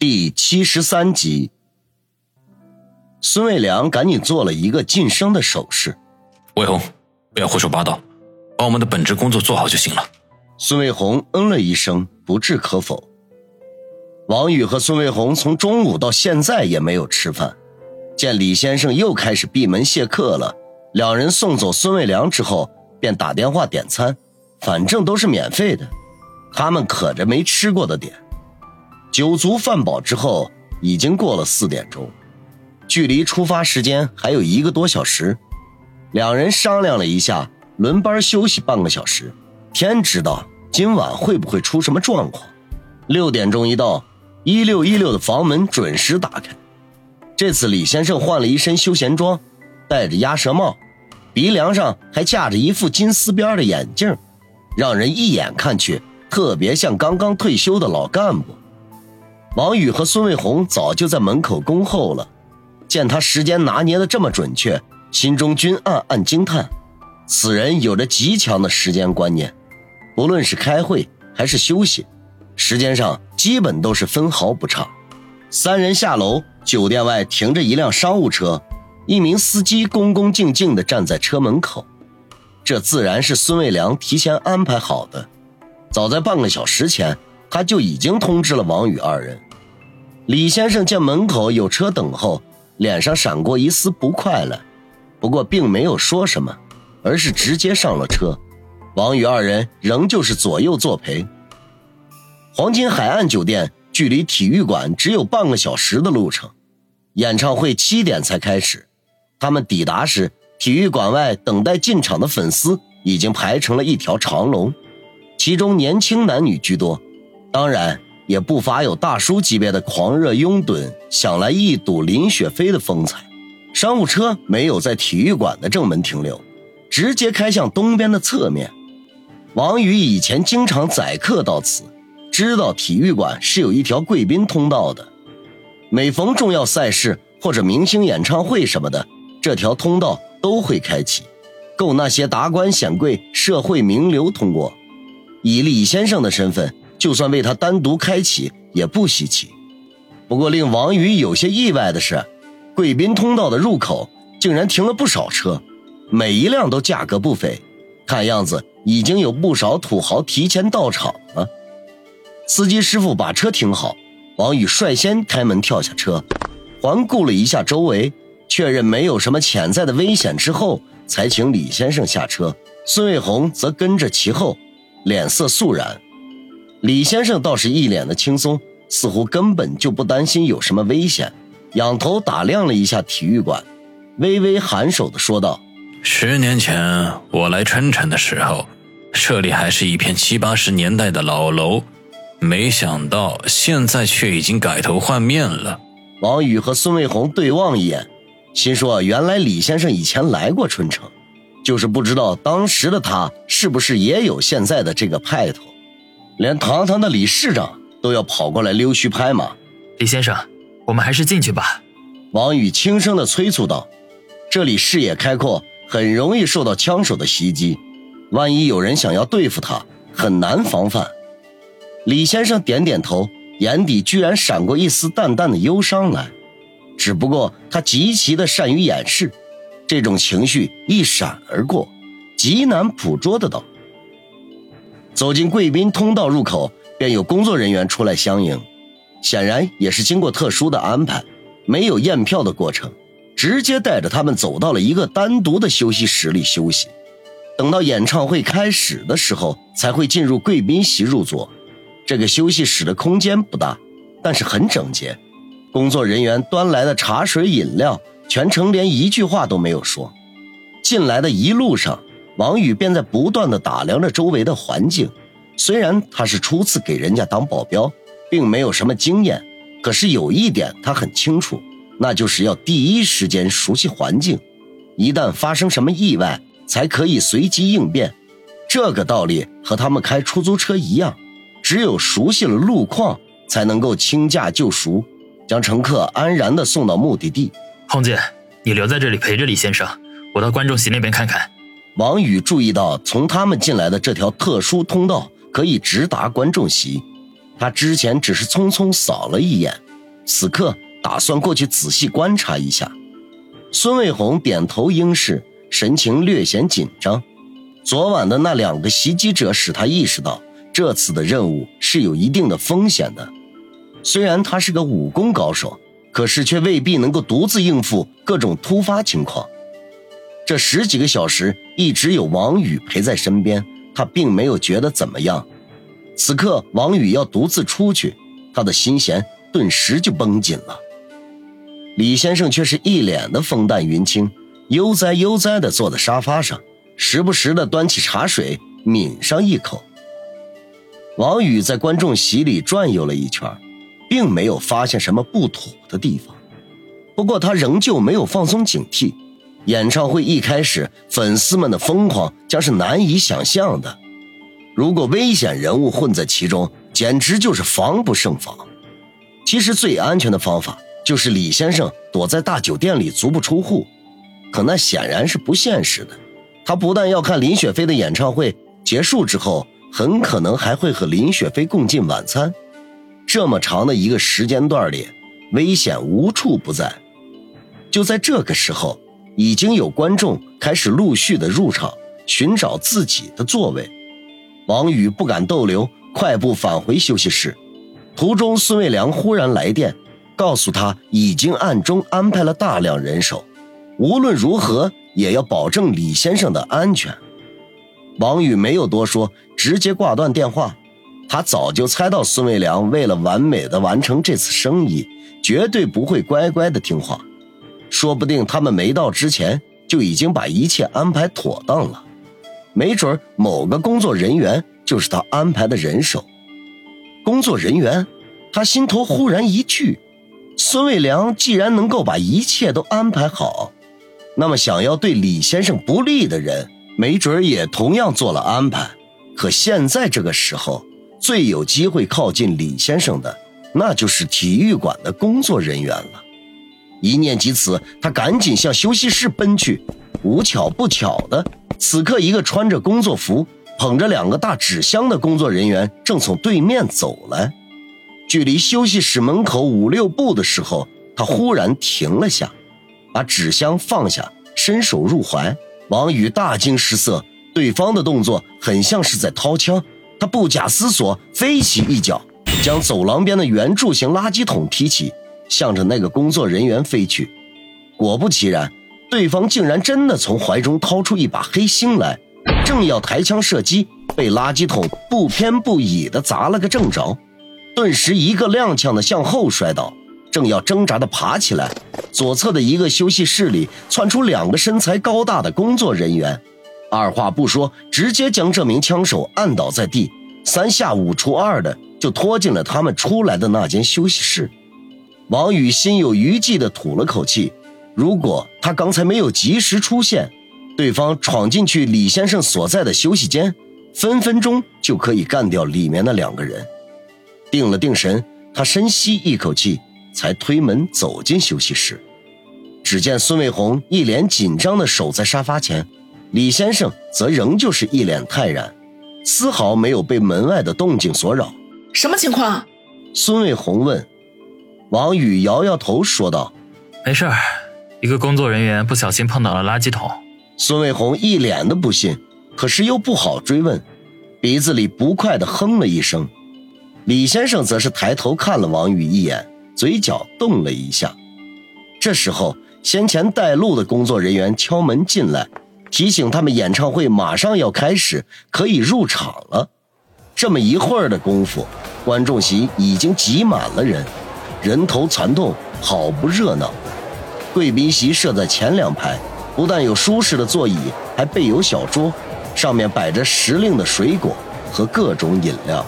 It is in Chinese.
第七十三集，孙卫良赶紧做了一个晋升的手势。卫红，不要胡说八道，把我们的本职工作做好就行了。孙卫红嗯了一声，不置可否。王宇和孙卫红从中午到现在也没有吃饭，见李先生又开始闭门谢客了，两人送走孙卫良之后，便打电话点餐，反正都是免费的，他们可着没吃过的点。酒足饭饱之后，已经过了四点钟，距离出发时间还有一个多小时。两人商量了一下，轮班休息半个小时。天知道今晚会不会出什么状况。六点钟一到，一六一六的房门准时打开。这次李先生换了一身休闲装，戴着鸭舌帽，鼻梁上还架着一副金丝边的眼镜，让人一眼看去特别像刚刚退休的老干部。王宇和孙卫红早就在门口恭候了，见他时间拿捏的这么准确，心中均暗暗惊叹：此人有着极强的时间观念，不论是开会还是休息，时间上基本都是分毫不差。三人下楼，酒店外停着一辆商务车，一名司机恭恭敬敬地站在车门口，这自然是孙卫良提前安排好的，早在半个小时前。他就已经通知了王宇二人。李先生见门口有车等候，脸上闪过一丝不快来，不过并没有说什么，而是直接上了车。王宇二人仍旧是左右作陪。黄金海岸酒店距离体育馆只有半个小时的路程，演唱会七点才开始。他们抵达时，体育馆外等待进场的粉丝已经排成了一条长龙，其中年轻男女居多。当然，也不乏有大叔级别的狂热拥趸，想来一睹林雪飞的风采。商务车没有在体育馆的正门停留，直接开向东边的侧面。王宇以前经常载客到此，知道体育馆是有一条贵宾通道的。每逢重要赛事或者明星演唱会什么的，这条通道都会开启，够那些达官显贵、社会名流通过。以李先生的身份。就算为他单独开启也不稀奇，不过令王宇有些意外的是，贵宾通道的入口竟然停了不少车，每一辆都价格不菲，看样子已经有不少土豪提前到场了。司机师傅把车停好，王宇率先开门跳下车，环顾了一下周围，确认没有什么潜在的危险之后，才请李先生下车。孙卫红则跟着其后，脸色肃然。李先生倒是一脸的轻松，似乎根本就不担心有什么危险，仰头打量了一下体育馆，微微颔首的说道：“十年前我来春城的时候，这里还是一片七八十年代的老楼，没想到现在却已经改头换面了。”王宇和孙卫红对望一眼，心说：“原来李先生以前来过春城，就是不知道当时的他是不是也有现在的这个派头。”连堂堂的李市长都要跑过来溜须拍马，李先生，我们还是进去吧。王宇轻声的催促道：“这里视野开阔，很容易受到枪手的袭击，万一有人想要对付他，很难防范。”李先生点点头，眼底居然闪过一丝淡淡的忧伤来。只不过他极其的善于掩饰，这种情绪一闪而过，极难捕捉得到。走进贵宾通道入口，便有工作人员出来相迎，显然也是经过特殊的安排，没有验票的过程，直接带着他们走到了一个单独的休息室里休息。等到演唱会开始的时候，才会进入贵宾席入座。这个休息室的空间不大，但是很整洁。工作人员端来的茶水饮料，全程连一句话都没有说。进来的一路上。王宇便在不断的打量着周围的环境，虽然他是初次给人家当保镖，并没有什么经验，可是有一点他很清楚，那就是要第一时间熟悉环境，一旦发生什么意外，才可以随机应变。这个道理和他们开出租车一样，只有熟悉了路况，才能够轻驾就熟，将乘客安然的送到目的地。红姐，你留在这里陪着李先生，我到观众席那边看看。王宇注意到，从他们进来的这条特殊通道可以直达观众席。他之前只是匆匆扫了一眼，此刻打算过去仔细观察一下。孙卫红点头应是，神情略显紧张。昨晚的那两个袭击者使他意识到，这次的任务是有一定的风险的。虽然他是个武功高手，可是却未必能够独自应付各种突发情况。这十几个小时一直有王宇陪在身边，他并没有觉得怎么样。此刻王宇要独自出去，他的心弦顿时就绷紧了。李先生却是一脸的风淡云轻，悠哉悠哉地坐在沙发上，时不时地端起茶水抿上一口。王宇在观众席里转悠了一圈，并没有发现什么不妥的地方，不过他仍旧没有放松警惕。演唱会一开始，粉丝们的疯狂将是难以想象的。如果危险人物混在其中，简直就是防不胜防。其实最安全的方法。就是李先生躲在大酒店里足不出户，可那显然是不现实的。他不但要看林雪飞的演唱会结束之后，很可能还会和林雪飞共进晚餐。这么长的一个时间段里，危险无处不在。就在这个时候，已经有观众开始陆续的入场，寻找自己的座位。王宇不敢逗留，快步返回休息室。途中，孙卫良忽然来电。告诉他已经暗中安排了大量人手，无论如何也要保证李先生的安全。王宇没有多说，直接挂断电话。他早就猜到孙卫良为了完美的完成这次生意，绝对不会乖乖的听话。说不定他们没到之前就已经把一切安排妥当了，没准某个工作人员就是他安排的人手。工作人员，他心头忽然一句。孙卫良既然能够把一切都安排好，那么想要对李先生不利的人，没准也同样做了安排。可现在这个时候，最有机会靠近李先生的，那就是体育馆的工作人员了。一念及此，他赶紧向休息室奔去。无巧不巧的，此刻一个穿着工作服、捧着两个大纸箱的工作人员正从对面走来。距离休息室门口五六步的时候，他忽然停了下，把纸箱放下，伸手入怀。王宇大惊失色，对方的动作很像是在掏枪。他不假思索，飞起一脚，将走廊边的圆柱形垃圾桶提起，向着那个工作人员飞去。果不其然，对方竟然真的从怀中掏出一把黑星来，正要抬枪射击，被垃圾桶不偏不倚地砸了个正着。顿时一个踉跄的向后摔倒，正要挣扎的爬起来，左侧的一个休息室里窜出两个身材高大的工作人员，二话不说，直接将这名枪手按倒在地，三下五除二的就拖进了他们出来的那间休息室。王宇心有余悸的吐了口气，如果他刚才没有及时出现，对方闯进去李先生所在的休息间，分分钟就可以干掉里面的两个人。定了定神，他深吸一口气，才推门走进休息室。只见孙卫红一脸紧张地守在沙发前，李先生则仍旧是一脸泰然，丝毫没有被门外的动静所扰。什么情况？孙卫红问。王宇摇摇头说道：“没事儿，一个工作人员不小心碰倒了垃圾桶。”孙卫红一脸的不信，可是又不好追问，鼻子里不快的哼了一声。李先生则是抬头看了王宇一眼，嘴角动了一下。这时候，先前带路的工作人员敲门进来，提醒他们演唱会马上要开始，可以入场了。这么一会儿的功夫，观众席已经挤满了人，人头攒动，好不热闹。贵宾席设在前两排，不但有舒适的座椅，还备有小桌，上面摆着时令的水果和各种饮料。